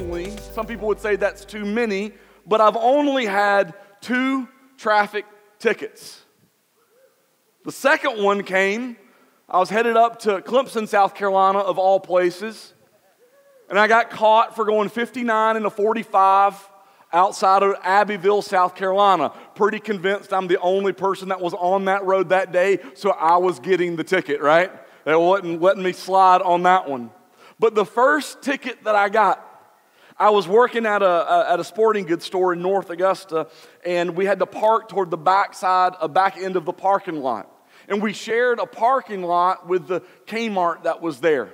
only, some people would say that's too many, but I've only had two traffic tickets. The second one came, I was headed up to Clemson, South Carolina, of all places, and I got caught for going 59 and a 45 outside of Abbeville, South Carolina. Pretty convinced I'm the only person that was on that road that day, so I was getting the ticket, right? They wasn't letting me slide on that one. But the first ticket that I got, I was working at a, at a sporting goods store in North Augusta, and we had to park toward the back side, a back end of the parking lot. And we shared a parking lot with the Kmart that was there.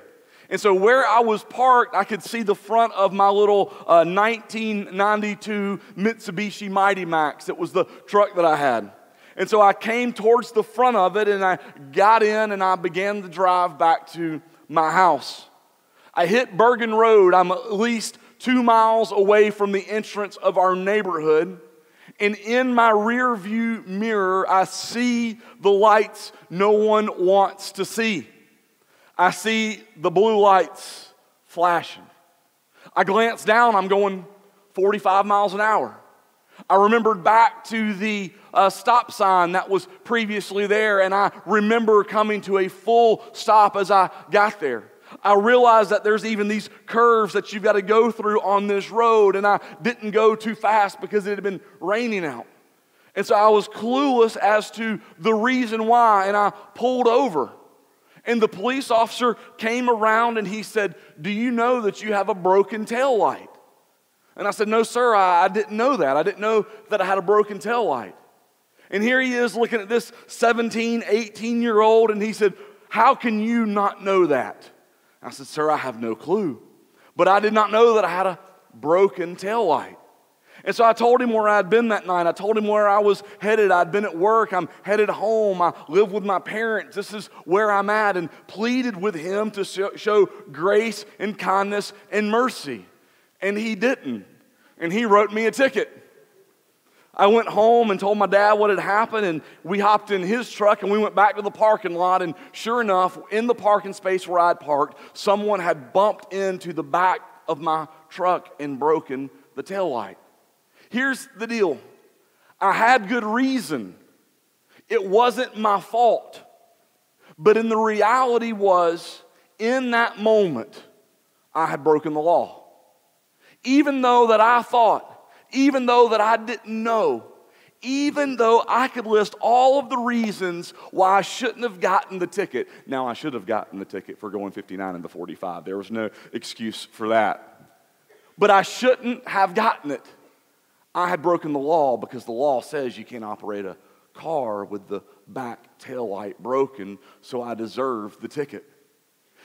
And so, where I was parked, I could see the front of my little uh, 1992 Mitsubishi Mighty Max. It was the truck that I had. And so, I came towards the front of it and I got in and I began to drive back to my house. I hit Bergen Road. I'm at least two miles away from the entrance of our neighborhood. And in my rear view mirror, I see the lights no one wants to see. I see the blue lights flashing. I glance down, I'm going 45 miles an hour. I remembered back to the uh, stop sign that was previously there, and I remember coming to a full stop as I got there. I realized that there's even these curves that you've got to go through on this road, and I didn't go too fast because it had been raining out. And so I was clueless as to the reason why, and I pulled over. And the police officer came around and he said, Do you know that you have a broken tail light? And I said, No, sir, I, I didn't know that. I didn't know that I had a broken tail light. And here he is looking at this 17, 18 year old, and he said, How can you not know that? I said, Sir, I have no clue. But I did not know that I had a broken tail light. And so I told him where I'd been that night. I told him where I was headed. I'd been at work. I'm headed home. I live with my parents. This is where I'm at. And pleaded with him to show grace and kindness and mercy. And he didn't. And he wrote me a ticket. I went home and told my dad what had happened, and we hopped in his truck and we went back to the parking lot. And sure enough, in the parking space where I'd parked, someone had bumped into the back of my truck and broken the tail light. Here's the deal I had good reason, it wasn't my fault. But in the reality was, in that moment, I had broken the law. Even though that I thought, even though that I didn't know, even though I could list all of the reasons why I shouldn't have gotten the ticket. Now, I should have gotten the ticket for going 59 and the 45. There was no excuse for that. But I shouldn't have gotten it. I had broken the law because the law says you can't operate a car with the back tail light broken, so I deserved the ticket.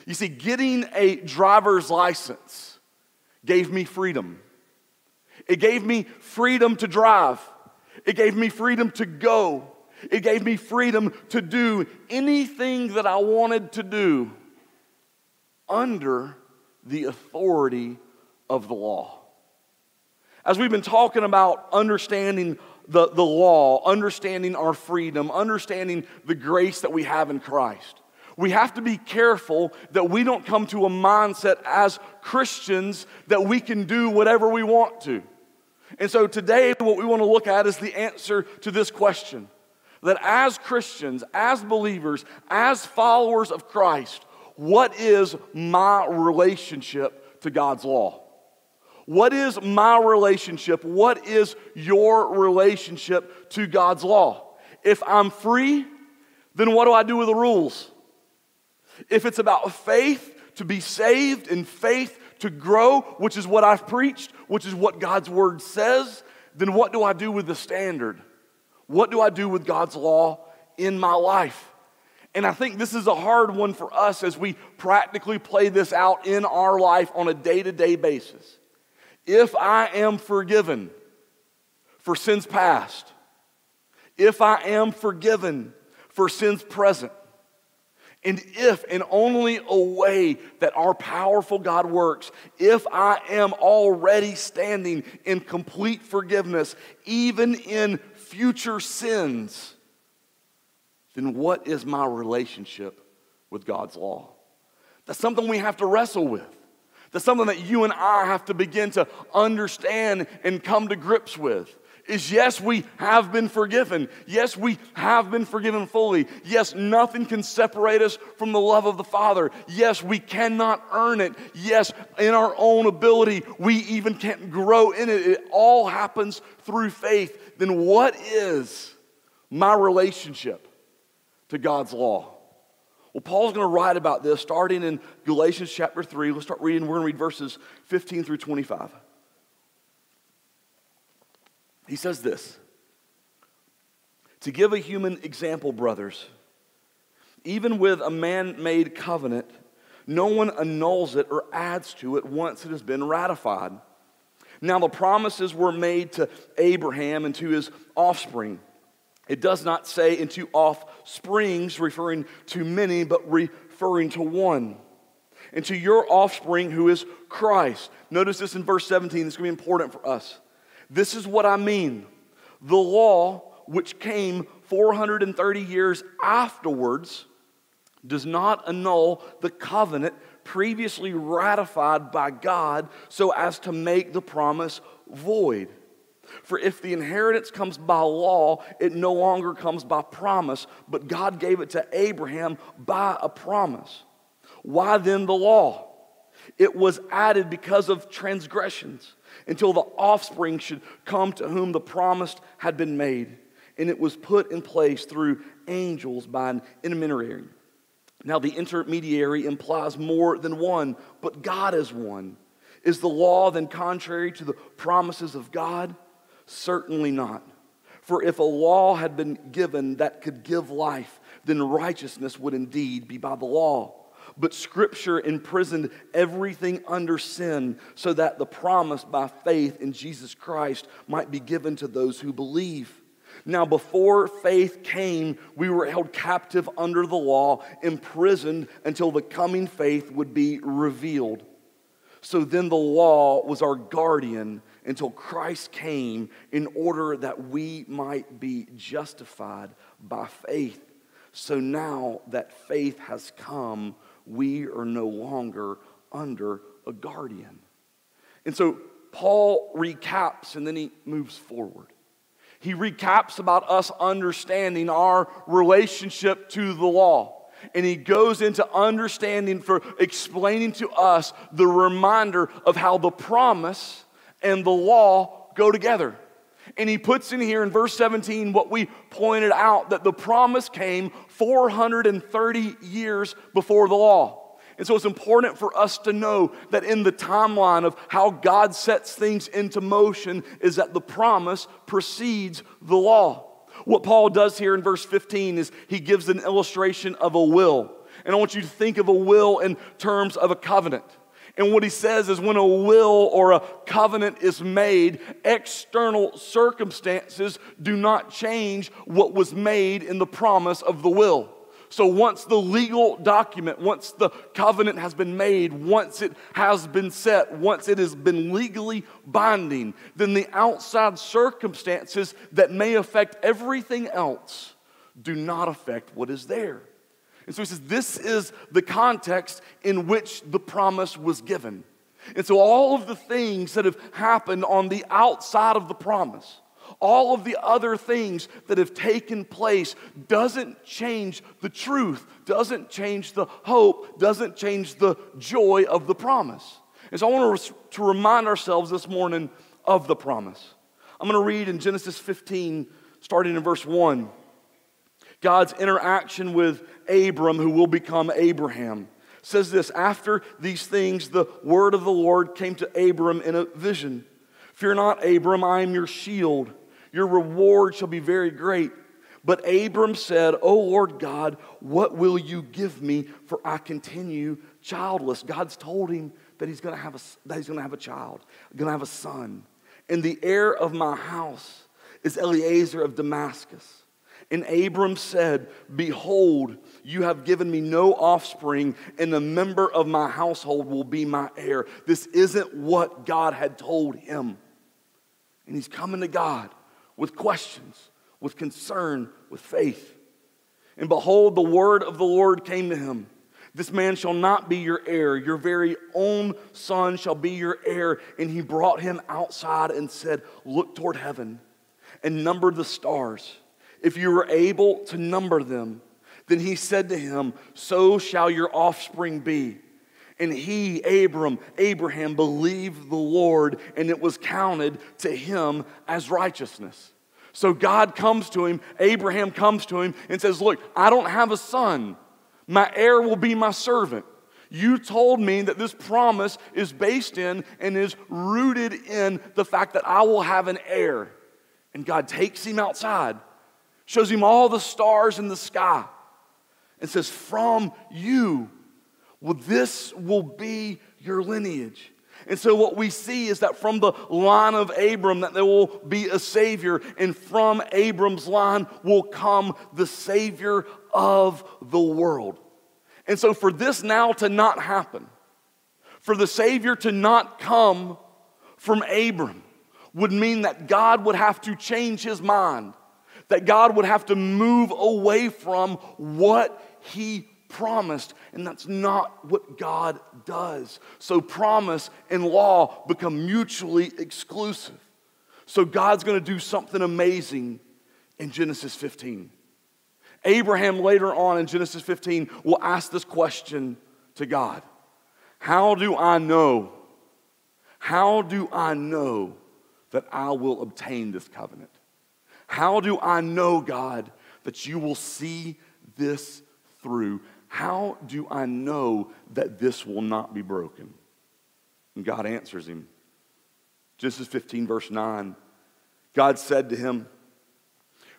You see, getting a driver's license gave me freedom. It gave me freedom to drive. It gave me freedom to go. It gave me freedom to do anything that I wanted to do under the authority of the law. As we've been talking about understanding the, the law, understanding our freedom, understanding the grace that we have in Christ, we have to be careful that we don't come to a mindset as Christians that we can do whatever we want to. And so today, what we want to look at is the answer to this question that as Christians, as believers, as followers of Christ, what is my relationship to God's law? What is my relationship? What is your relationship to God's law? If I'm free, then what do I do with the rules? If it's about faith to be saved in faith to grow, which is what I've preached, which is what God's word says, then what do I do with the standard? What do I do with God's law in my life? And I think this is a hard one for us as we practically play this out in our life on a day to day basis if I am forgiven for sins past, if I am forgiven for sins present, and if and only a way that our powerful God works, if I am already standing in complete forgiveness, even in future sins, then what is my relationship with God's law? That's something we have to wrestle with. That's something that you and I have to begin to understand and come to grips with. Is yes, we have been forgiven. Yes, we have been forgiven fully. Yes, nothing can separate us from the love of the Father. Yes, we cannot earn it. Yes, in our own ability, we even can't grow in it. It all happens through faith. Then what is my relationship to God's law? Well, Paul's going to write about this starting in Galatians chapter 3. Let's start reading. We're going to read verses 15 through 25. He says this To give a human example, brothers, even with a man made covenant, no one annuls it or adds to it once it has been ratified. Now, the promises were made to Abraham and to his offspring. It does not say into offsprings, referring to many, but referring to one. And to your offspring, who is Christ. Notice this in verse 17. This is going to be important for us. This is what I mean. The law, which came 430 years afterwards, does not annul the covenant previously ratified by God so as to make the promise void. For if the inheritance comes by law, it no longer comes by promise, but God gave it to Abraham by a promise. Why then the law? It was added because of transgressions, until the offspring should come to whom the promise had been made. And it was put in place through angels by an intermediary. Now, the intermediary implies more than one, but God is one. Is the law then contrary to the promises of God? Certainly not. For if a law had been given that could give life, then righteousness would indeed be by the law. But Scripture imprisoned everything under sin so that the promise by faith in Jesus Christ might be given to those who believe. Now, before faith came, we were held captive under the law, imprisoned until the coming faith would be revealed. So then the law was our guardian until Christ came in order that we might be justified by faith. So now that faith has come, we are no longer under a guardian. And so Paul recaps and then he moves forward. He recaps about us understanding our relationship to the law and he goes into understanding for explaining to us the reminder of how the promise and the law go together. And he puts in here in verse 17 what we pointed out that the promise came 430 years before the law. And so it's important for us to know that in the timeline of how God sets things into motion is that the promise precedes the law. What Paul does here in verse 15 is he gives an illustration of a will. And I want you to think of a will in terms of a covenant. And what he says is when a will or a covenant is made, external circumstances do not change what was made in the promise of the will. So once the legal document, once the covenant has been made, once it has been set, once it has been legally binding, then the outside circumstances that may affect everything else do not affect what is there. And so he says, this is the context in which the promise was given. And so all of the things that have happened on the outside of the promise, all of the other things that have taken place doesn't change the truth, doesn't change the hope, doesn't change the joy of the promise. And so I want to remind ourselves this morning of the promise. I'm going to read in Genesis 15, starting in verse 1, God's interaction with Abram, who will become Abraham. Says this After these things, the word of the Lord came to Abram in a vision. Fear not, Abram, I am your shield. Your reward shall be very great. But Abram said, O Lord God, what will you give me? For I continue childless. God's told him that he's going to have a, that he's going to have a child, going to have a son. And the heir of my house is Eliezer of Damascus. And Abram said, Behold, you have given me no offspring, and the member of my household will be my heir. This isn't what God had told him. And he's coming to God with questions, with concern, with faith. And behold, the word of the Lord came to him. This man shall not be your heir. Your very own son shall be your heir. And he brought him outside and said, Look toward heaven and number the stars. If you were able to number them, then he said to him, So shall your offspring be. And he, Abram, Abraham, believed the Lord, and it was counted to him as righteousness. So God comes to him, Abraham comes to him, and says, Look, I don't have a son. My heir will be my servant. You told me that this promise is based in and is rooted in the fact that I will have an heir. And God takes him outside, shows him all the stars in the sky, and says, From you well, this will be your lineage. And so, what we see is that from the line of Abram, that there will be a Savior, and from Abram's line will come the Savior of the world. And so, for this now to not happen, for the Savior to not come from Abram, would mean that God would have to change his mind, that God would have to move away from what he promised, and that's not what God does. So, promise and law become mutually exclusive. So, God's going to do something amazing in Genesis 15. Abraham, later on in Genesis 15, will ask this question to God How do I know? How do I know that I will obtain this covenant? How do I know, God, that you will see this through? How do I know that this will not be broken? And God answers him. Genesis 15, verse 9. God said to him,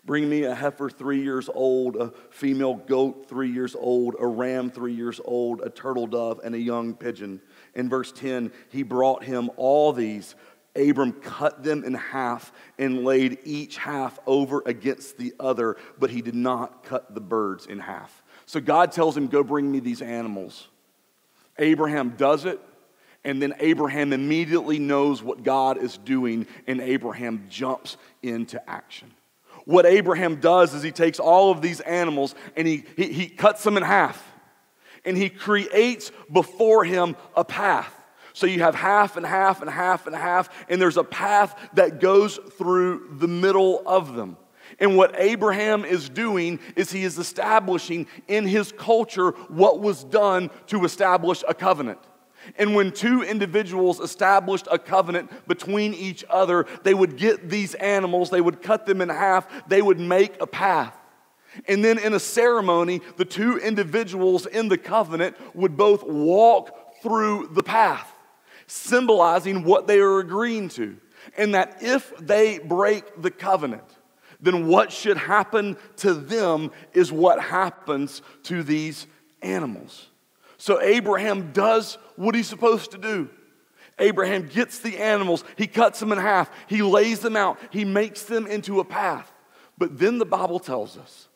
Bring me a heifer three years old, a female goat three years old, a ram three years old, a turtle dove, and a young pigeon. In verse 10, he brought him all these. Abram cut them in half and laid each half over against the other, but he did not cut the birds in half. So God tells him, Go bring me these animals. Abraham does it, and then Abraham immediately knows what God is doing, and Abraham jumps into action. What Abraham does is he takes all of these animals and he, he, he cuts them in half, and he creates before him a path. So you have half and half and half and half, and there's a path that goes through the middle of them. And what Abraham is doing is he is establishing in his culture what was done to establish a covenant. And when two individuals established a covenant between each other, they would get these animals, they would cut them in half, they would make a path. And then in a ceremony, the two individuals in the covenant would both walk through the path, symbolizing what they are agreeing to. And that if they break the covenant, then what should happen to them is what happens to these animals. So Abraham does what he's supposed to do. Abraham gets the animals, he cuts them in half, he lays them out, he makes them into a path. But then the Bible tells us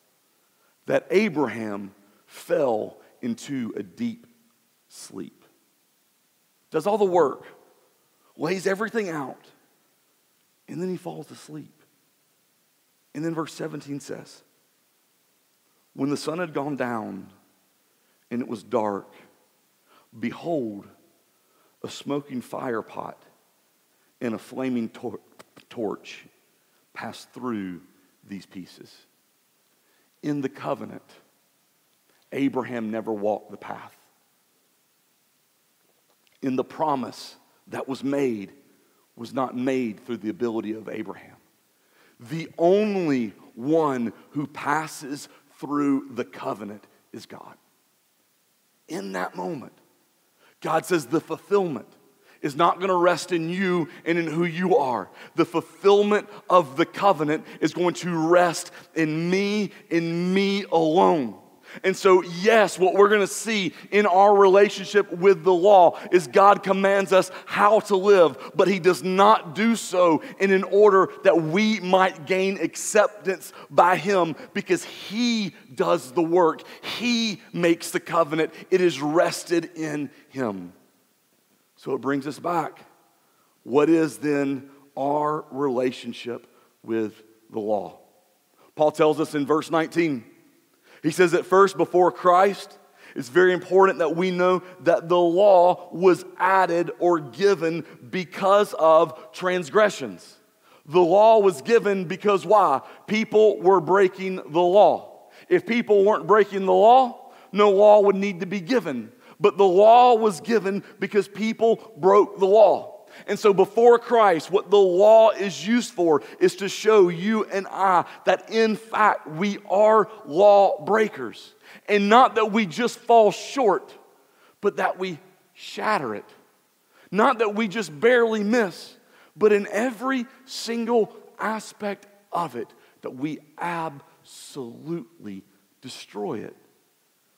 that Abraham fell into a deep sleep. Does all the work, lays everything out, and then he falls asleep. And then verse 17 says, When the sun had gone down and it was dark, behold, a smoking fire pot and a flaming tor- torch passed through these pieces. In the covenant, Abraham never walked the path. In the promise that was made, was not made through the ability of Abraham the only one who passes through the covenant is God. In that moment, God says the fulfillment is not going to rest in you and in who you are. The fulfillment of the covenant is going to rest in me, in me alone. And so, yes, what we're going to see in our relationship with the law is God commands us how to live, but He does not do so in an order that we might gain acceptance by Him because He does the work. He makes the covenant, it is rested in Him. So it brings us back. What is then our relationship with the law? Paul tells us in verse 19 he says that first, before Christ, it's very important that we know that the law was added or given because of transgressions. The law was given because why? People were breaking the law. If people weren't breaking the law, no law would need to be given. But the law was given because people broke the law. And so, before Christ, what the law is used for is to show you and I that in fact we are law breakers. And not that we just fall short, but that we shatter it. Not that we just barely miss, but in every single aspect of it, that we absolutely destroy it.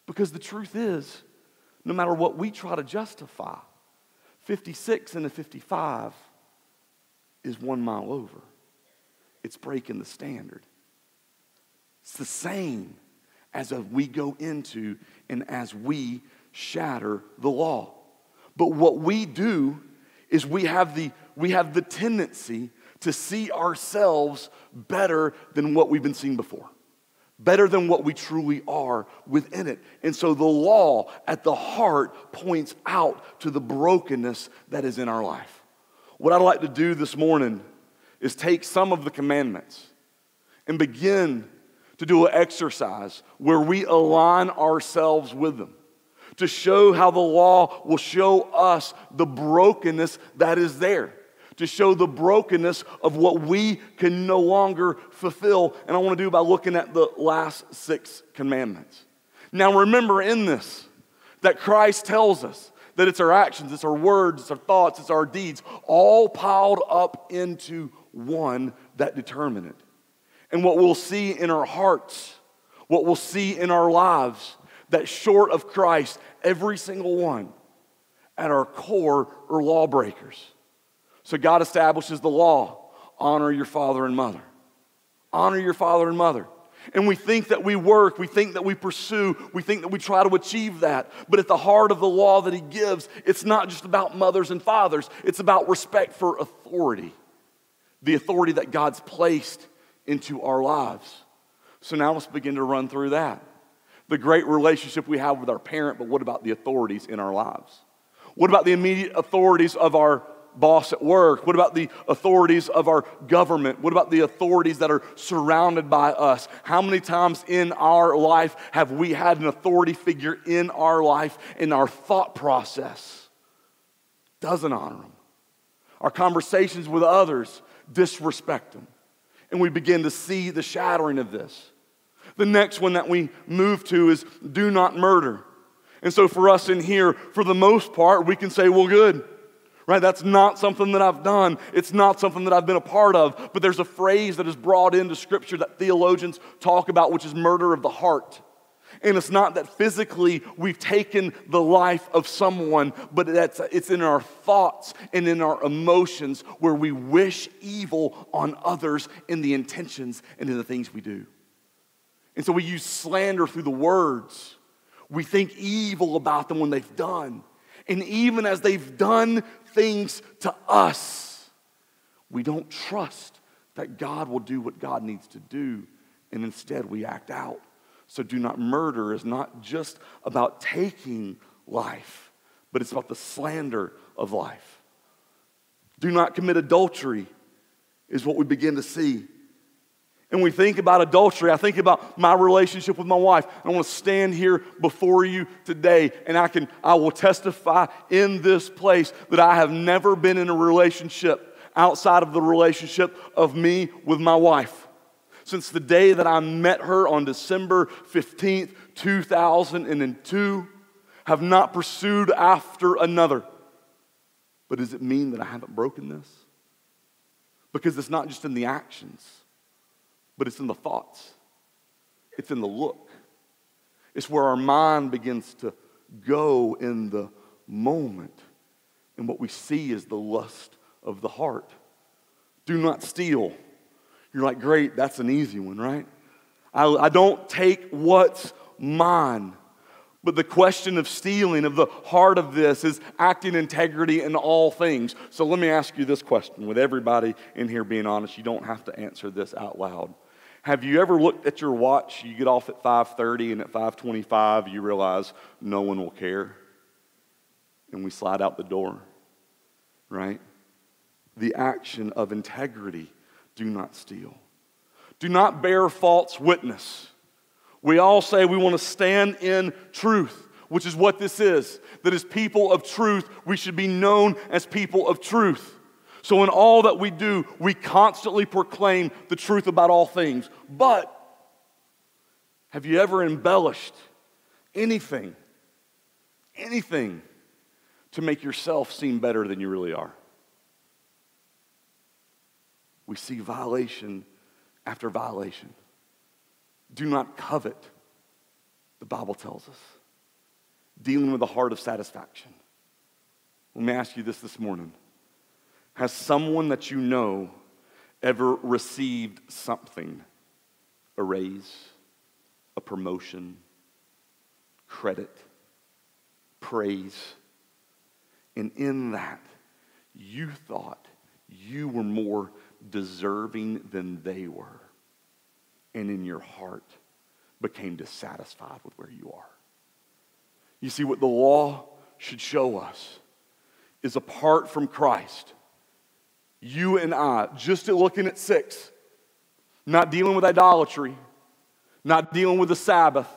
Because the truth is, no matter what we try to justify, 56 and the 55 is one mile over. It's breaking the standard. It's the same as we go into and as we shatter the law. But what we do is we have the, we have the tendency to see ourselves better than what we've been seeing before, better than what we truly are within it. And so the law at the heart points out to the brokenness that is in our life. What I'd like to do this morning is take some of the commandments and begin to do an exercise where we align ourselves with them to show how the law will show us the brokenness that is there, to show the brokenness of what we can no longer fulfill. And I want to do by looking at the last six commandments. Now, remember in this that Christ tells us that it's our actions, it's our words, it's our thoughts, it's our deeds, all piled up into one that determine it. And what we'll see in our hearts, what we'll see in our lives, that short of Christ, every single one at our core are lawbreakers. So God establishes the law honor your father and mother. Honor your father and mother. And we think that we work, we think that we pursue, we think that we try to achieve that. But at the heart of the law that he gives, it's not just about mothers and fathers, it's about respect for authority, the authority that God's placed into our lives. So now let's begin to run through that. The great relationship we have with our parent, but what about the authorities in our lives? What about the immediate authorities of our boss at work? What about the authorities of our government? What about the authorities that are surrounded by us? How many times in our life have we had an authority figure in our life in our thought process doesn't honor them? Our conversations with others disrespect them. And we begin to see the shattering of this. The next one that we move to is do not murder. And so for us in here, for the most part, we can say, well, good. Right? That's not something that I've done. It's not something that I've been a part of. But there's a phrase that is brought into Scripture that theologians talk about, which is murder of the heart. And it's not that physically we've taken the life of someone, but that's, it's in our thoughts and in our emotions where we wish evil on others in the intentions and in the things we do. And so we use slander through the words. We think evil about them when they've done. And even as they've done things to us, we don't trust that God will do what God needs to do. And instead we act out. So, do not murder is not just about taking life, but it's about the slander of life. Do not commit adultery is what we begin to see. And we think about adultery. I think about my relationship with my wife. I want to stand here before you today and I can I will testify in this place that I have never been in a relationship outside of the relationship of me with my wife since the day that I met her on December 15th, 2002, have not pursued after another. But does it mean that I haven't broken this? Because it's not just in the actions, but it's in the thoughts, it's in the look. It's where our mind begins to go in the moment. And what we see is the lust of the heart. Do not steal. You're like, great, that's an easy one, right? I, I don't take what's mine. But the question of stealing, of the heart of this, is acting integrity in all things. So let me ask you this question with everybody in here being honest. You don't have to answer this out loud. Have you ever looked at your watch? You get off at 5:30 and at 5:25 you realize no one will care. And we slide out the door. Right? The action of integrity, do not steal. Do not bear false witness. We all say we want to stand in truth, which is what this is. That as people of truth, we should be known as people of truth. So, in all that we do, we constantly proclaim the truth about all things. But have you ever embellished anything, anything, to make yourself seem better than you really are? We see violation after violation. Do not covet, the Bible tells us. Dealing with a heart of satisfaction. Let me ask you this this morning. Has someone that you know ever received something? A raise, a promotion, credit, praise. And in that, you thought you were more deserving than they were. And in your heart, became dissatisfied with where you are. You see, what the law should show us is apart from Christ, you and I, just at looking at six, not dealing with idolatry, not dealing with the Sabbath,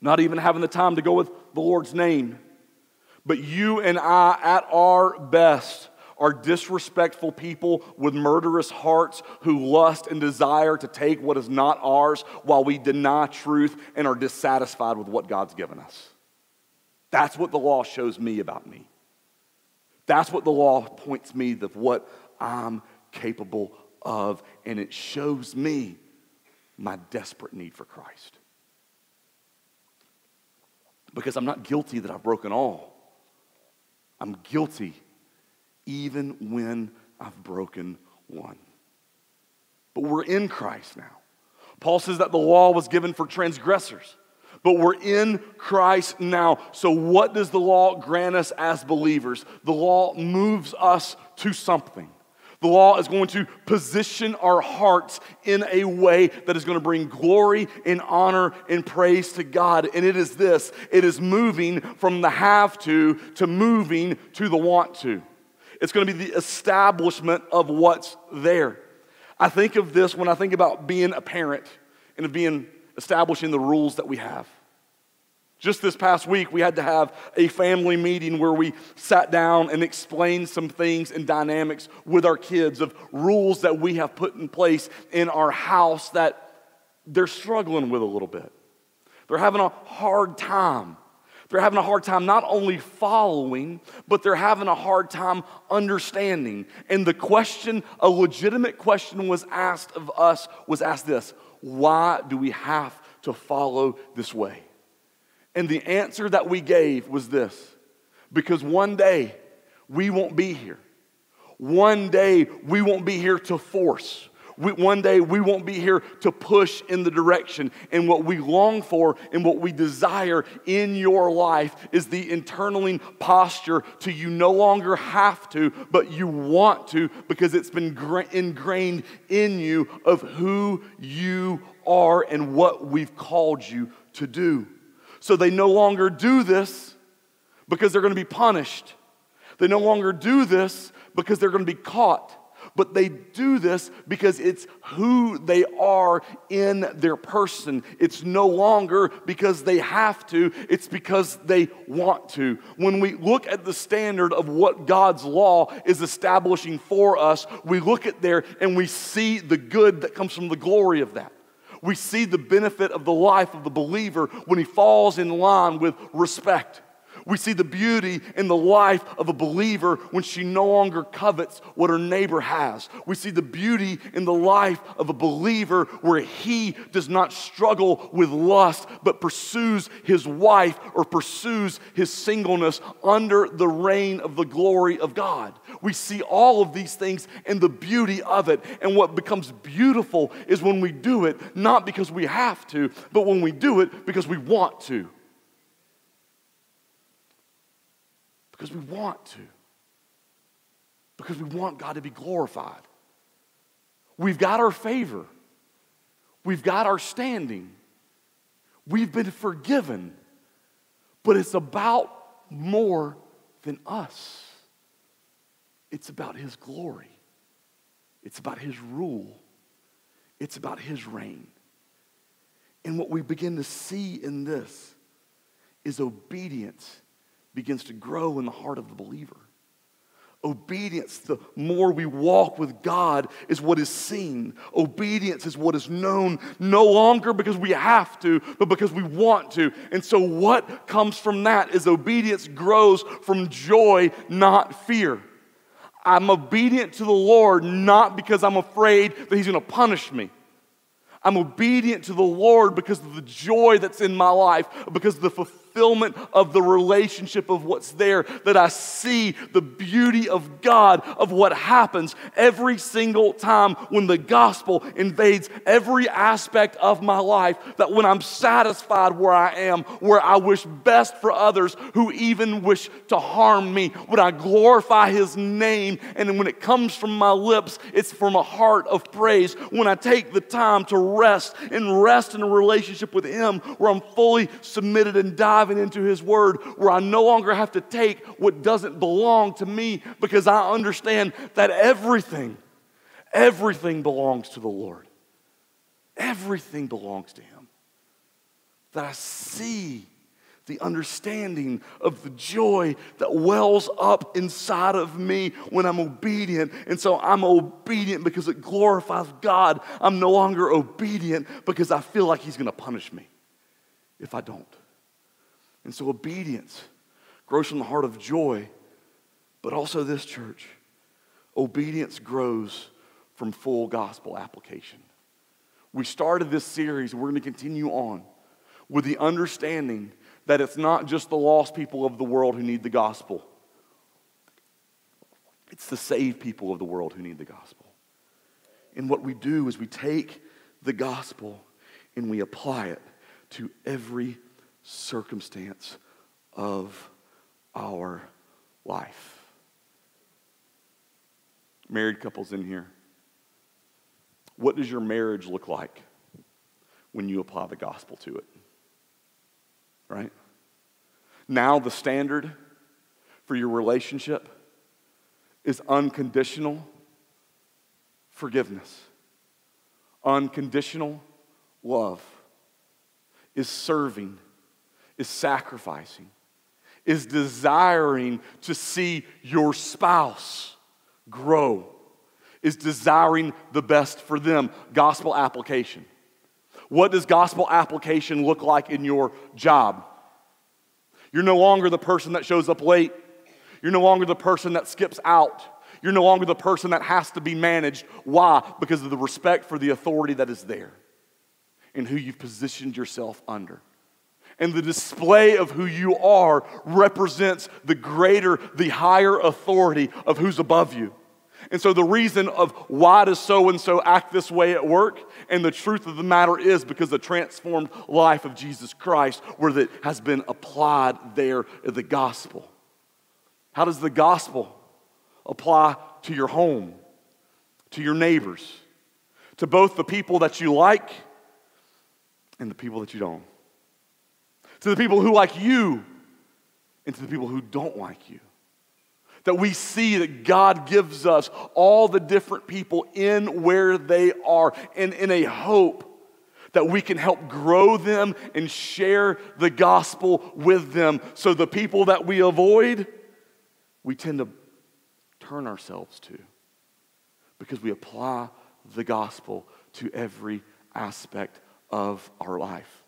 not even having the time to go with the Lord's name, but you and I, at our best, are disrespectful people with murderous hearts who lust and desire to take what is not ours while we deny truth and are dissatisfied with what God's given us. That's what the law shows me about me. That's what the law points me of what I'm capable of, and it shows me my desperate need for Christ. Because I'm not guilty that I've broken all. I'm guilty even when I've broken one. But we're in Christ now. Paul says that the law was given for transgressors, but we're in Christ now. So, what does the law grant us as believers? The law moves us to something. The law is going to position our hearts in a way that is going to bring glory and honor and praise to God. And it is this it is moving from the have to to moving to the want to. It's going to be the establishment of what's there. I think of this when I think about being a parent and of being establishing the rules that we have. Just this past week, we had to have a family meeting where we sat down and explained some things and dynamics with our kids of rules that we have put in place in our house that they're struggling with a little bit. They're having a hard time they're having a hard time not only following, but they're having a hard time understanding. And the question, a legitimate question was asked of us, was asked this why do we have to follow this way? And the answer that we gave was this because one day we won't be here. One day we won't be here to force. We, one day we won't be here to push in the direction. And what we long for and what we desire in your life is the internaling posture to you no longer have to, but you want to because it's been gra- ingrained in you of who you are and what we've called you to do. So they no longer do this because they're going to be punished. They no longer do this because they're going to be caught but they do this because it's who they are in their person. It's no longer because they have to, it's because they want to. When we look at the standard of what God's law is establishing for us, we look at there and we see the good that comes from the glory of that. We see the benefit of the life of the believer when he falls in line with respect we see the beauty in the life of a believer when she no longer covets what her neighbor has. We see the beauty in the life of a believer where he does not struggle with lust, but pursues his wife or pursues his singleness under the reign of the glory of God. We see all of these things and the beauty of it. And what becomes beautiful is when we do it, not because we have to, but when we do it because we want to. Because we want to. Because we want God to be glorified. We've got our favor. We've got our standing. We've been forgiven. But it's about more than us. It's about His glory. It's about His rule. It's about His reign. And what we begin to see in this is obedience begins to grow in the heart of the believer. Obedience, the more we walk with God, is what is seen. Obedience is what is known no longer because we have to, but because we want to. And so, what comes from that is obedience grows from joy, not fear. I'm obedient to the Lord not because I'm afraid that He's going to punish me. I'm obedient to the Lord because of the joy that's in my life, because of the fulfillment fulfillment of the relationship of what's there, that I see the beauty of God, of what happens every single time when the gospel invades every aspect of my life. That when I'm satisfied where I am, where I wish best for others who even wish to harm me, when I glorify His name, and when it comes from my lips, it's from a heart of praise. When I take the time to rest and rest in a relationship with Him where I'm fully submitted and dive diving into His Word where I no longer have to take what doesn't belong to me because I understand that everything, everything belongs to the Lord. Everything belongs to Him. That I see the understanding of the joy that wells up inside of me when I'm obedient. And so I'm obedient because it glorifies God. I'm no longer obedient because I feel like He's going to punish me if I don't. And so obedience grows from the heart of joy, but also this church. Obedience grows from full gospel application. We started this series, we're going to continue on with the understanding that it's not just the lost people of the world who need the gospel, it's the saved people of the world who need the gospel. And what we do is we take the gospel and we apply it to every circumstance of our life. Married couples in here, what does your marriage look like when you apply the gospel to it? Right? Now, the standard for your relationship is unconditional forgiveness, unconditional love, is serving is sacrificing, is desiring to see your spouse grow, is desiring the best for them. Gospel application. What does gospel application look like in your job? You're no longer the person that shows up late. You're no longer the person that skips out. You're no longer the person that has to be managed. Why? Because of the respect for the authority that is there and who you've positioned yourself under and the display of who you are represents the greater, the higher authority of who's above you. And so the reason of why does so and so act this way at work, and the truth of the matter is because the transformed life of Jesus Christ, where that has been applied there in the gospel. How does the gospel apply to your home, to your neighbors, to both the people that you like and the people that you don't? To the people who like you and to the people who don't like you. That we see that God gives us all the different people in where they are and in a hope that we can help grow them and share the gospel with them. So the people that we avoid, we tend to turn ourselves to because we apply the gospel to every aspect of our life.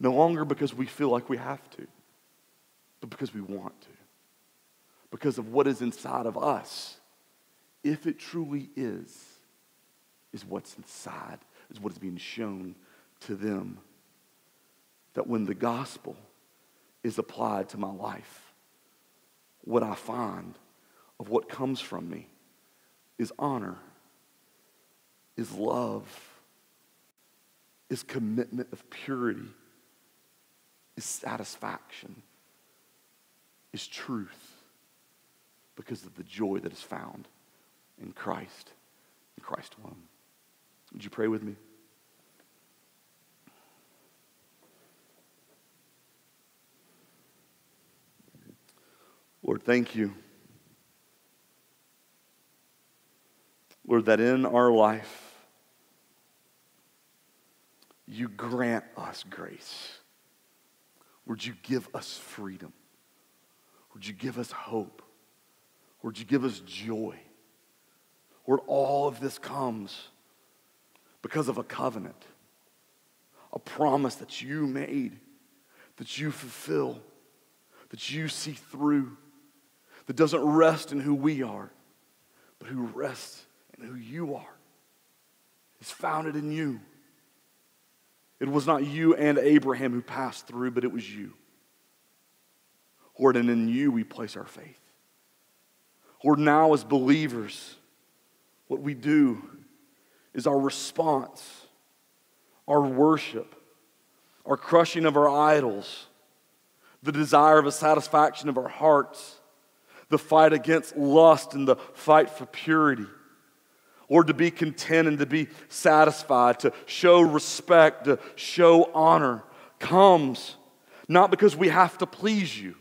No longer because we feel like we have to, but because we want to. Because of what is inside of us, if it truly is, is what's inside, is what is being shown to them. That when the gospel is applied to my life, what I find of what comes from me is honor, is love, is commitment of purity is satisfaction, is truth, because of the joy that is found in Christ, in Christ alone. Would you pray with me? Lord, thank you. Lord, that in our life, you grant us grace. Would you give us freedom? Would you give us hope? Would you give us joy? Lord, all of this comes because of a covenant, a promise that you made, that you fulfill, that you see through, that doesn't rest in who we are, but who rests in who you are. It's founded in you. It was not you and Abraham who passed through, but it was you. Lord, and in you we place our faith. Lord, now as believers, what we do is our response, our worship, our crushing of our idols, the desire of a satisfaction of our hearts, the fight against lust and the fight for purity or to be content and to be satisfied, to show respect, to show honor, comes not because we have to please you,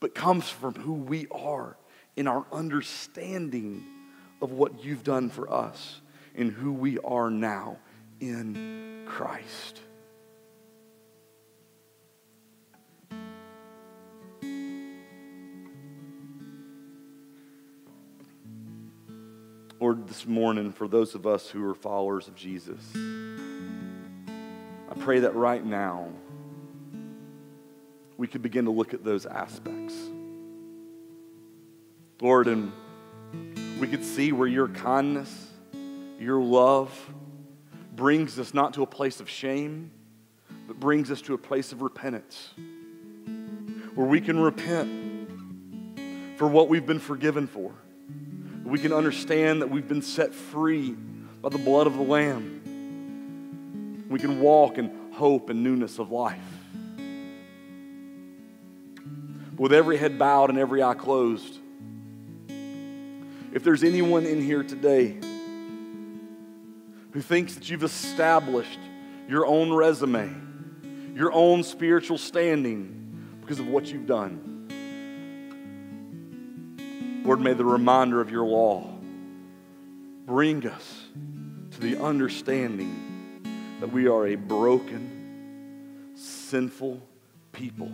but comes from who we are in our understanding of what you've done for us and who we are now in Christ. Lord, this morning, for those of us who are followers of Jesus, I pray that right now we could begin to look at those aspects. Lord, and we could see where your kindness, your love brings us not to a place of shame, but brings us to a place of repentance, where we can repent for what we've been forgiven for we can understand that we've been set free by the blood of the Lamb. We can walk in hope and newness of life. With every head bowed and every eye closed, if there's anyone in here today who thinks that you've established your own resume, your own spiritual standing because of what you've done, Lord, may the reminder of your law bring us to the understanding that we are a broken, sinful people.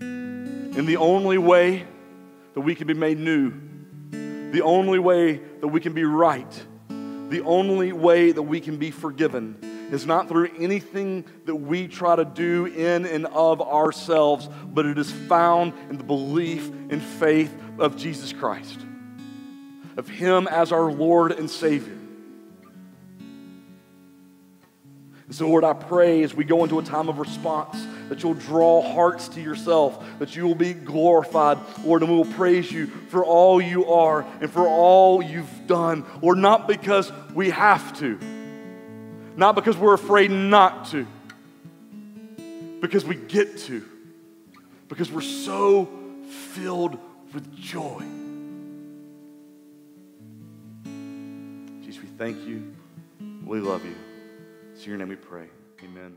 And the only way that we can be made new, the only way that we can be right, the only way that we can be forgiven is not through anything that we try to do in and of ourselves, but it is found in the belief and faith of Jesus Christ, of Him as our Lord and Savior. And so, Lord, I pray as we go into a time of response that you'll draw hearts to yourself, that you will be glorified, Lord, and we will praise you for all you are and for all you've done. Lord, not because we have to, not because we're afraid not to, because we get to, because we're so filled with joy. Jesus, we thank you. We love you. It's your name we pray. Amen.